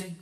Sing.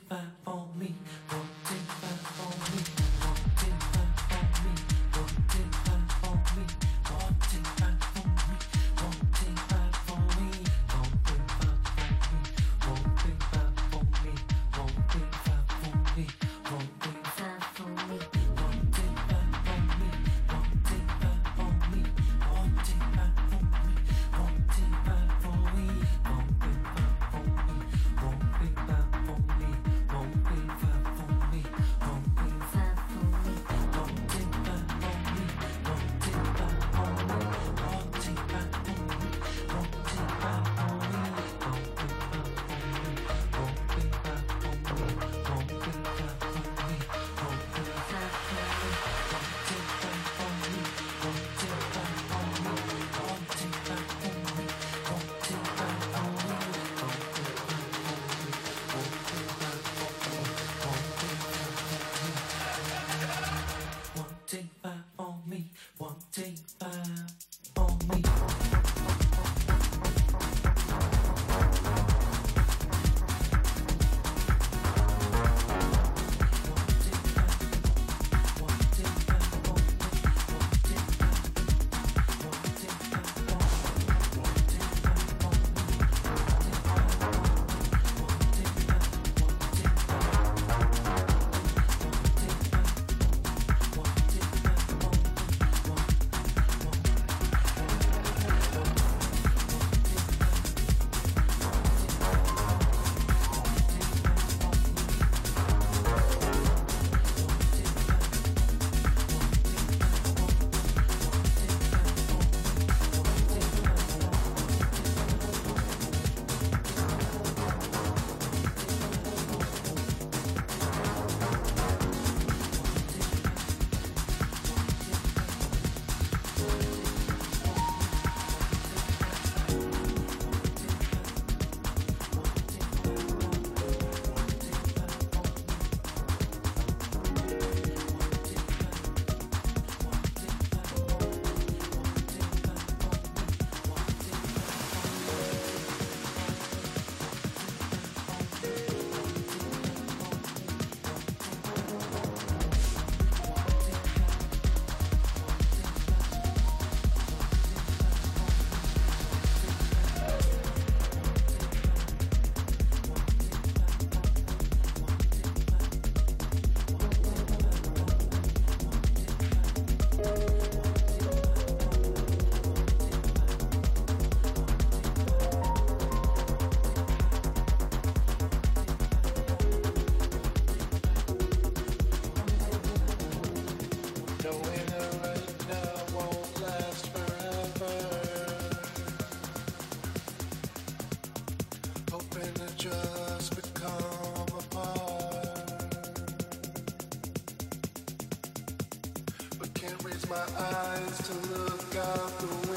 my eyes to look out the window.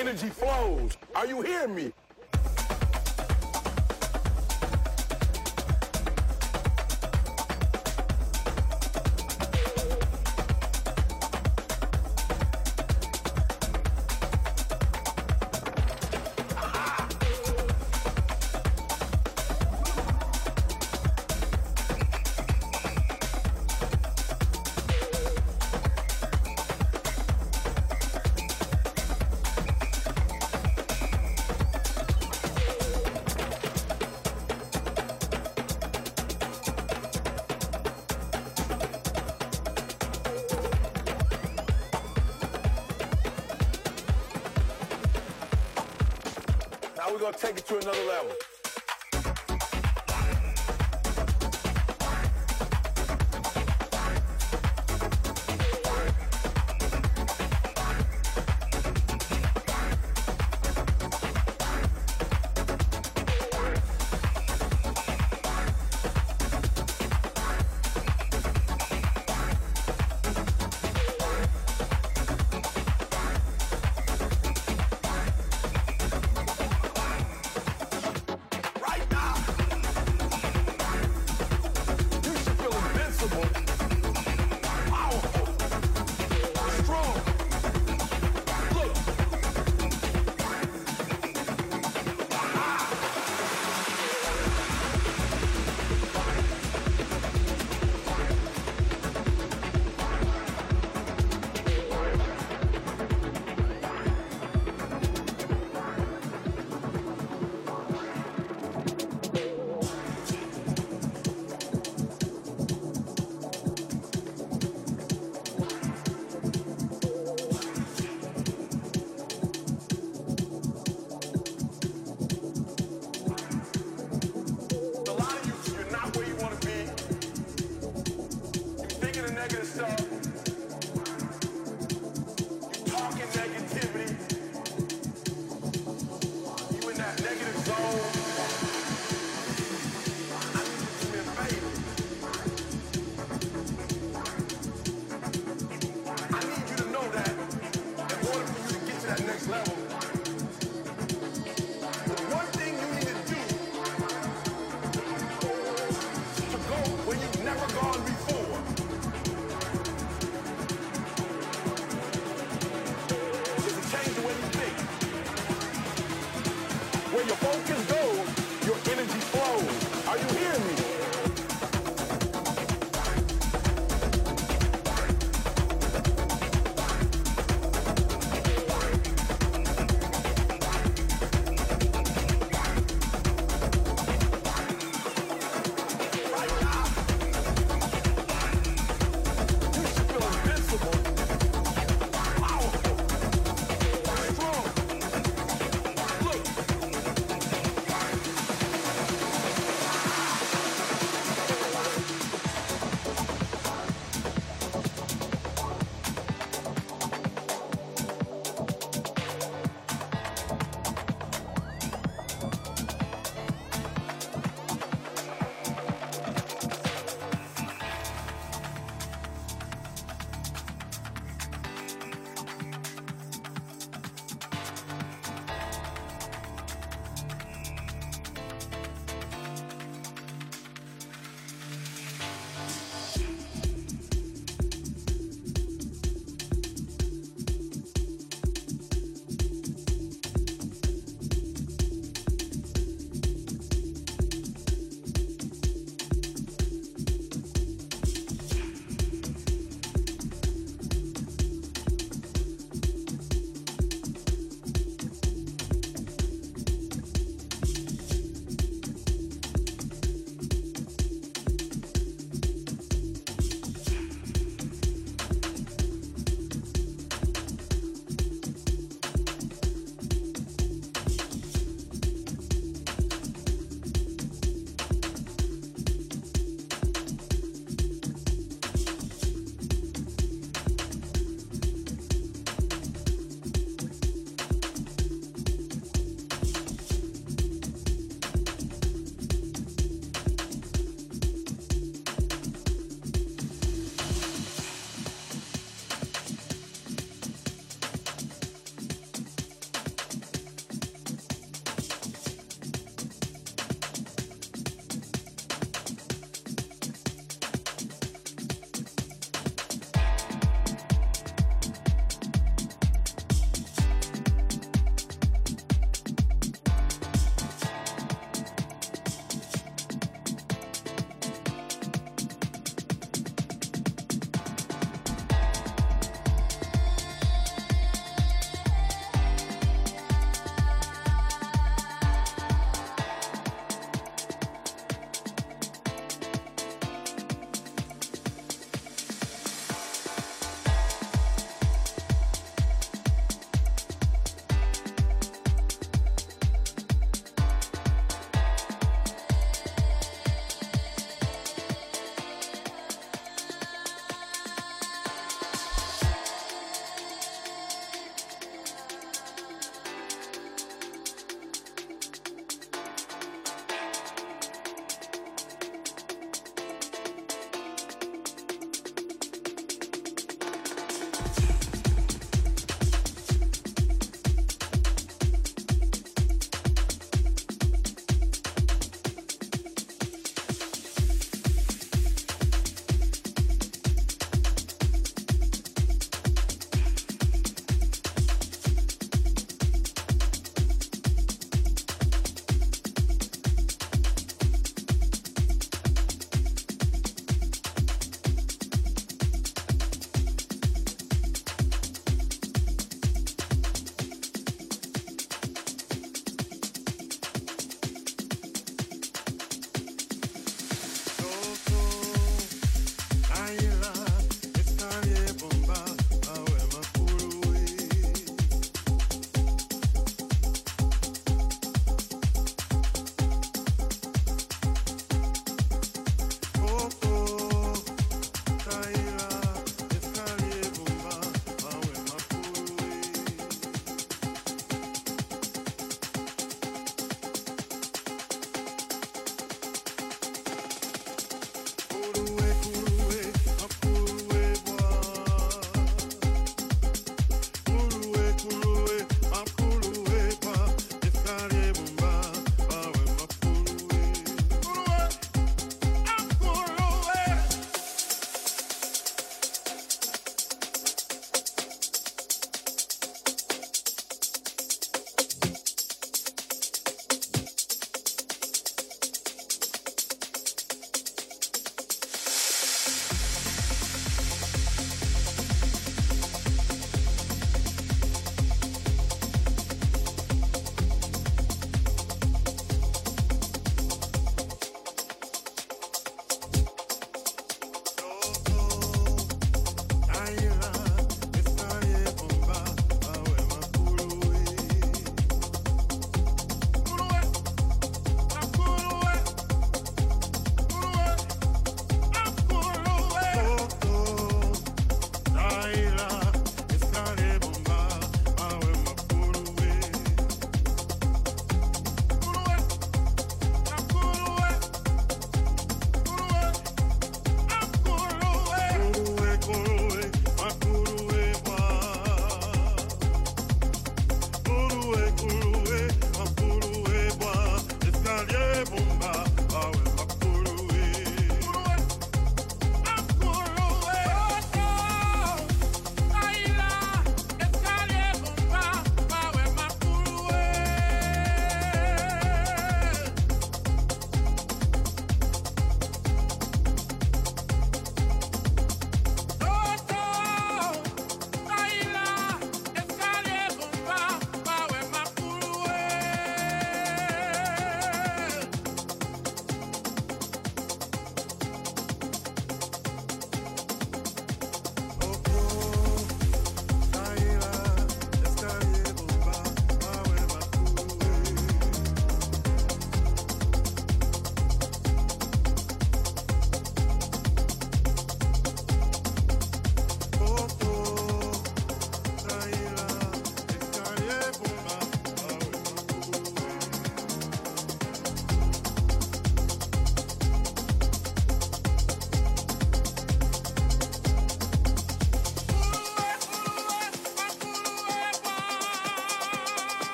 Energy flows. Are you hearing me?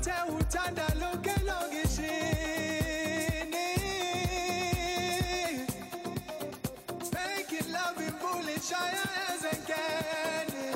Uba nothe uthanda lonke longishini Making love in foolish shaya ezenkeni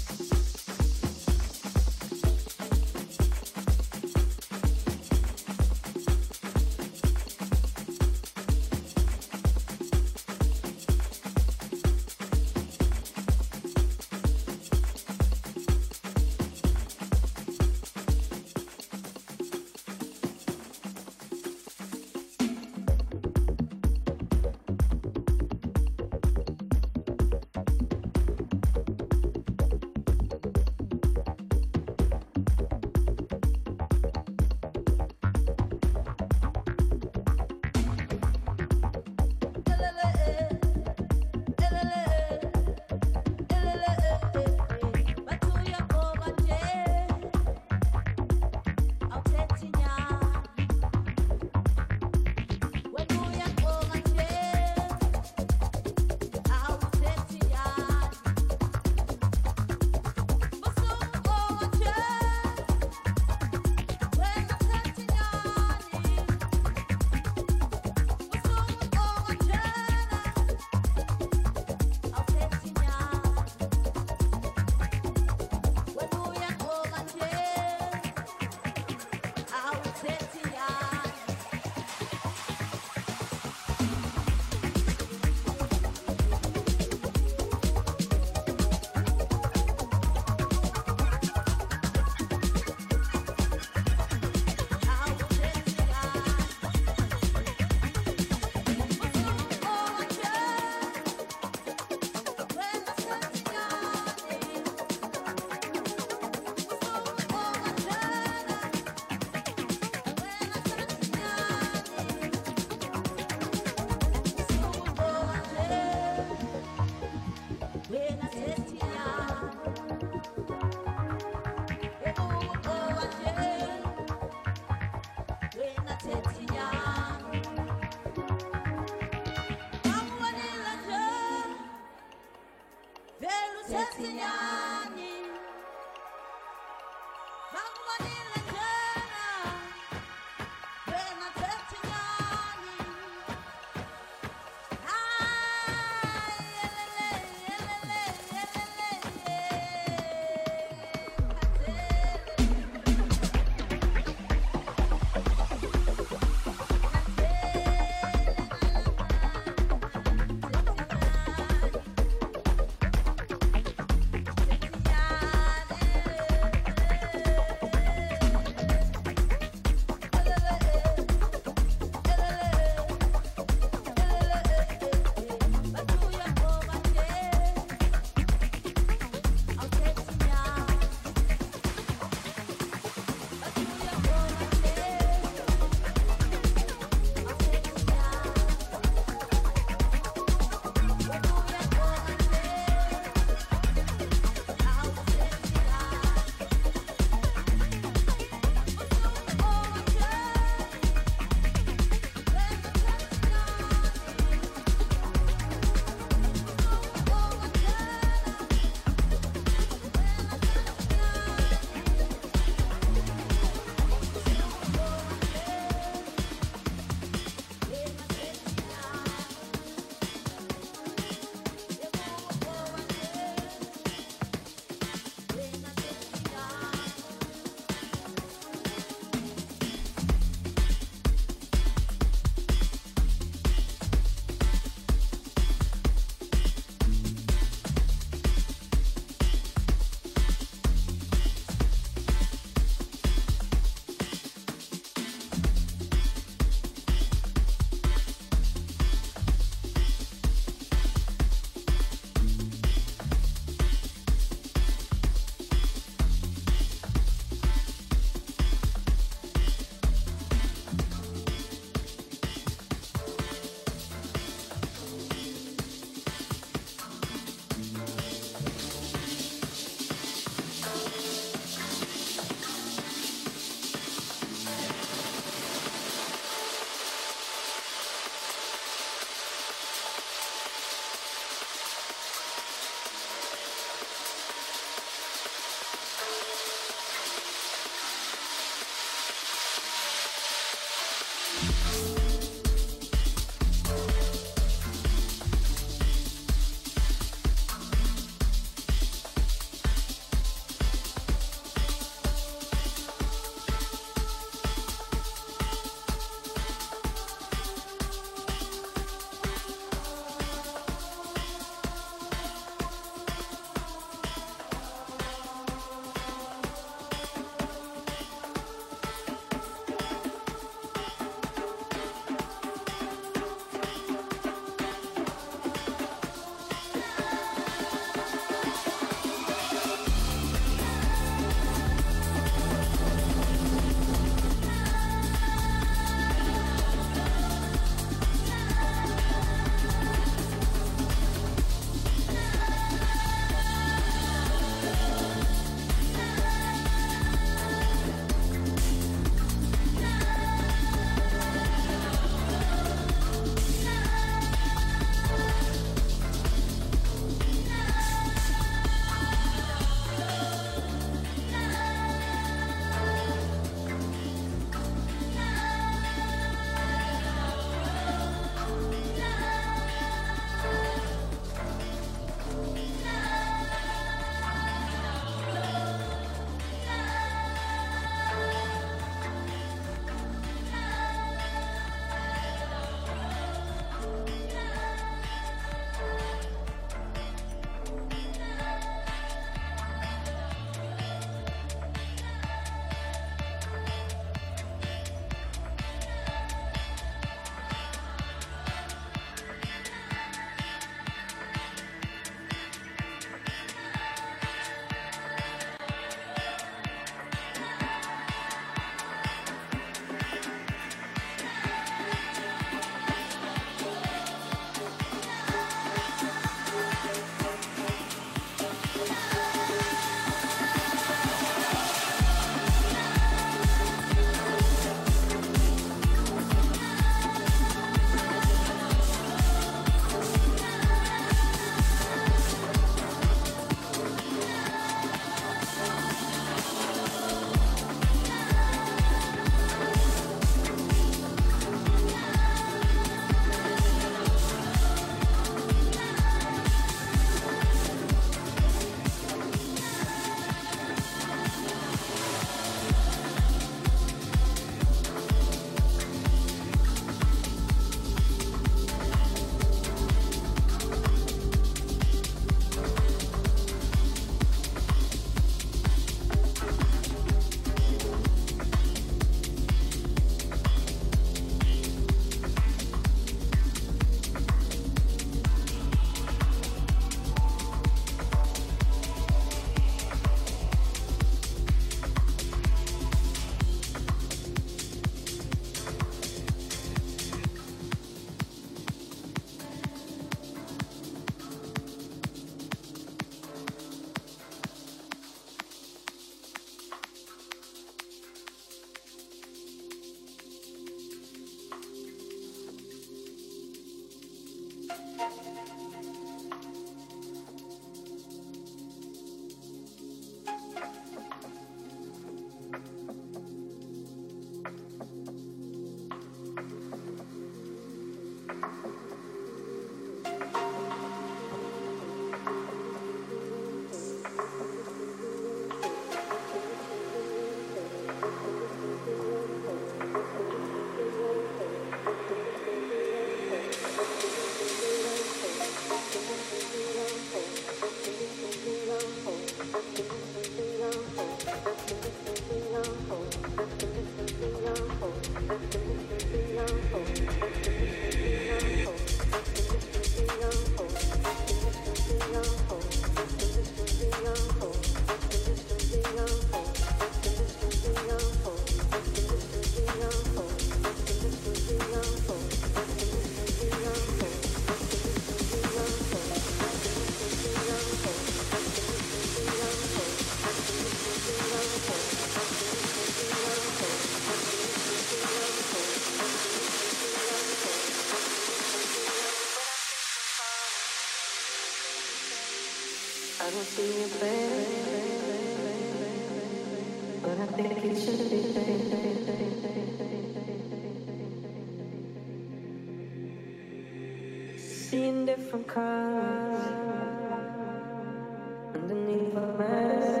underneath my mask,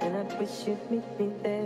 and I wish you'd meet me there.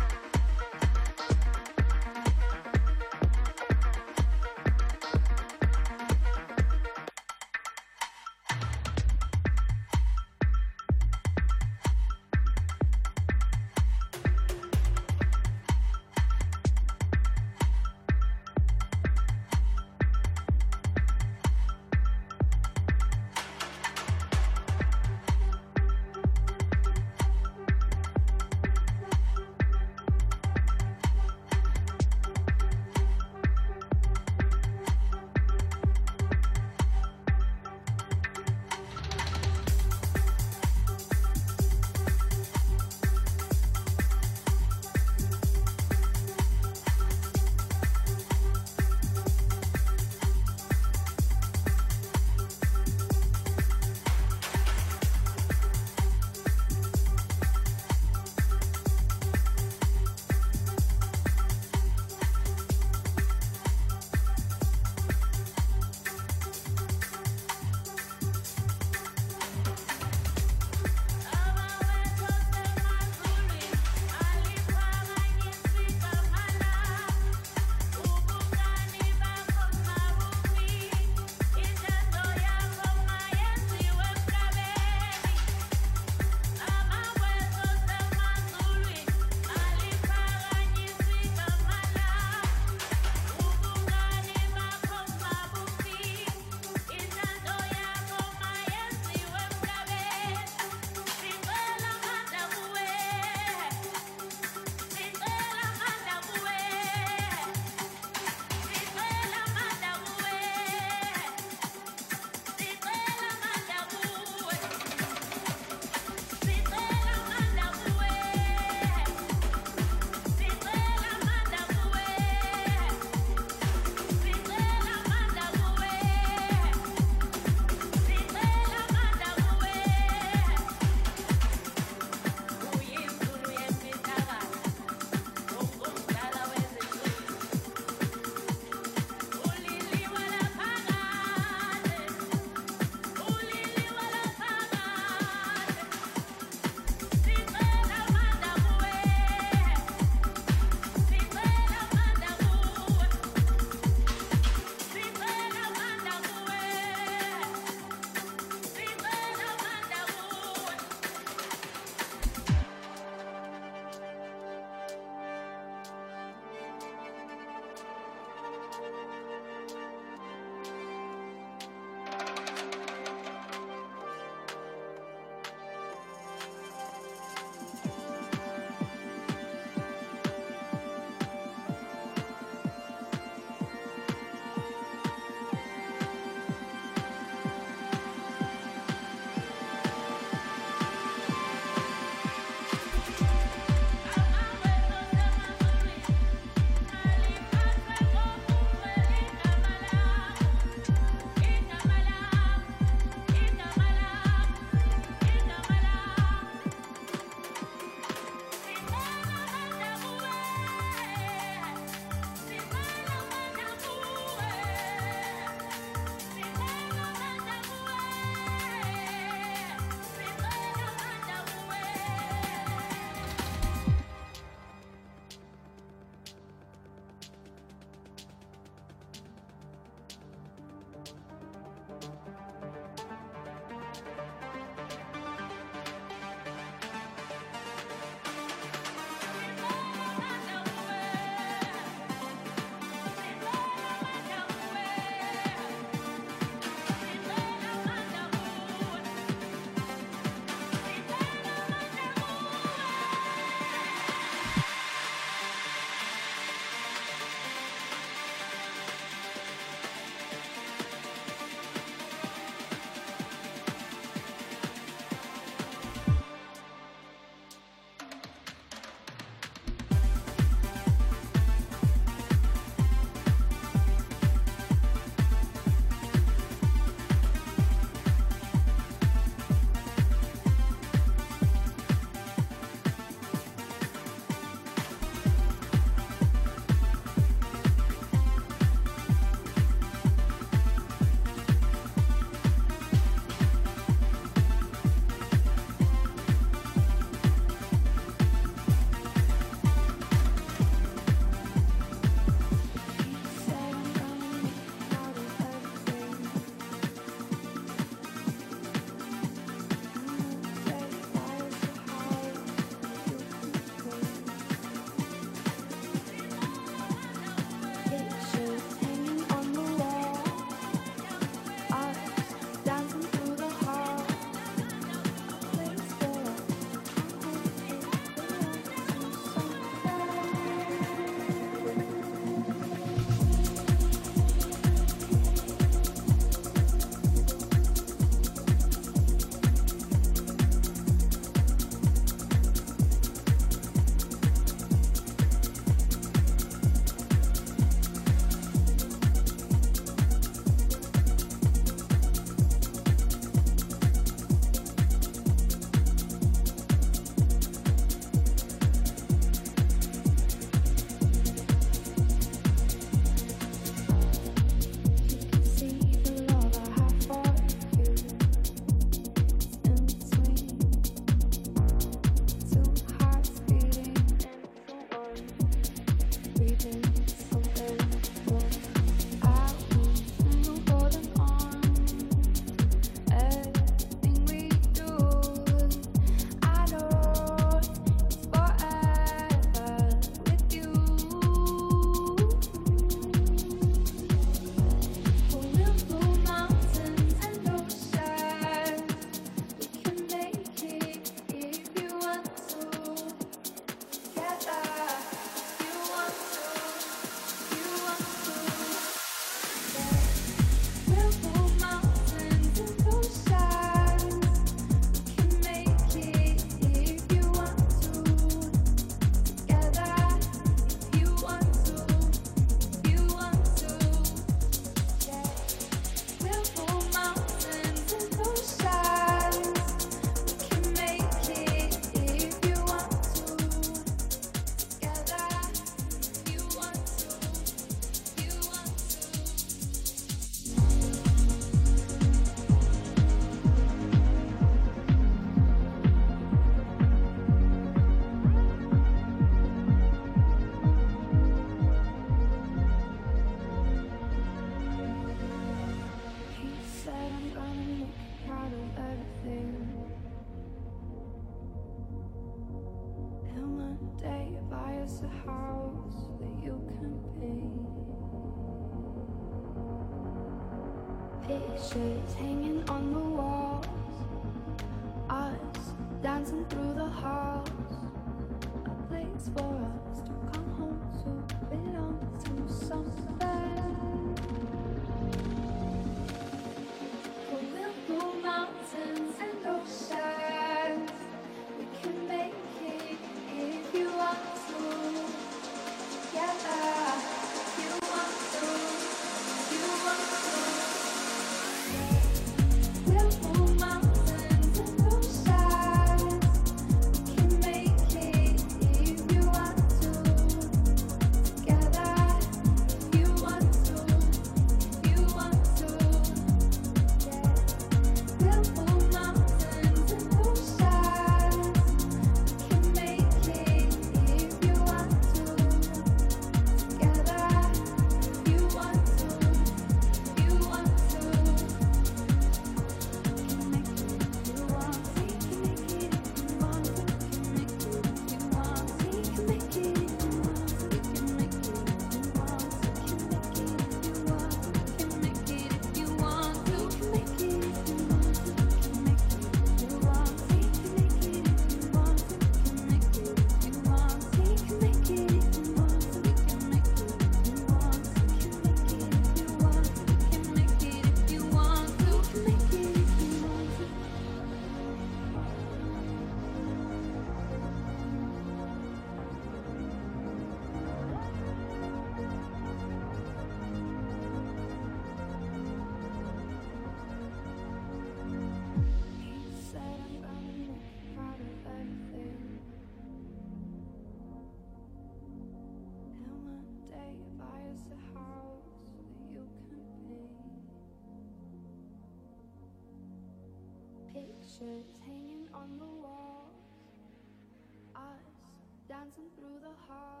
Dancing through the halls,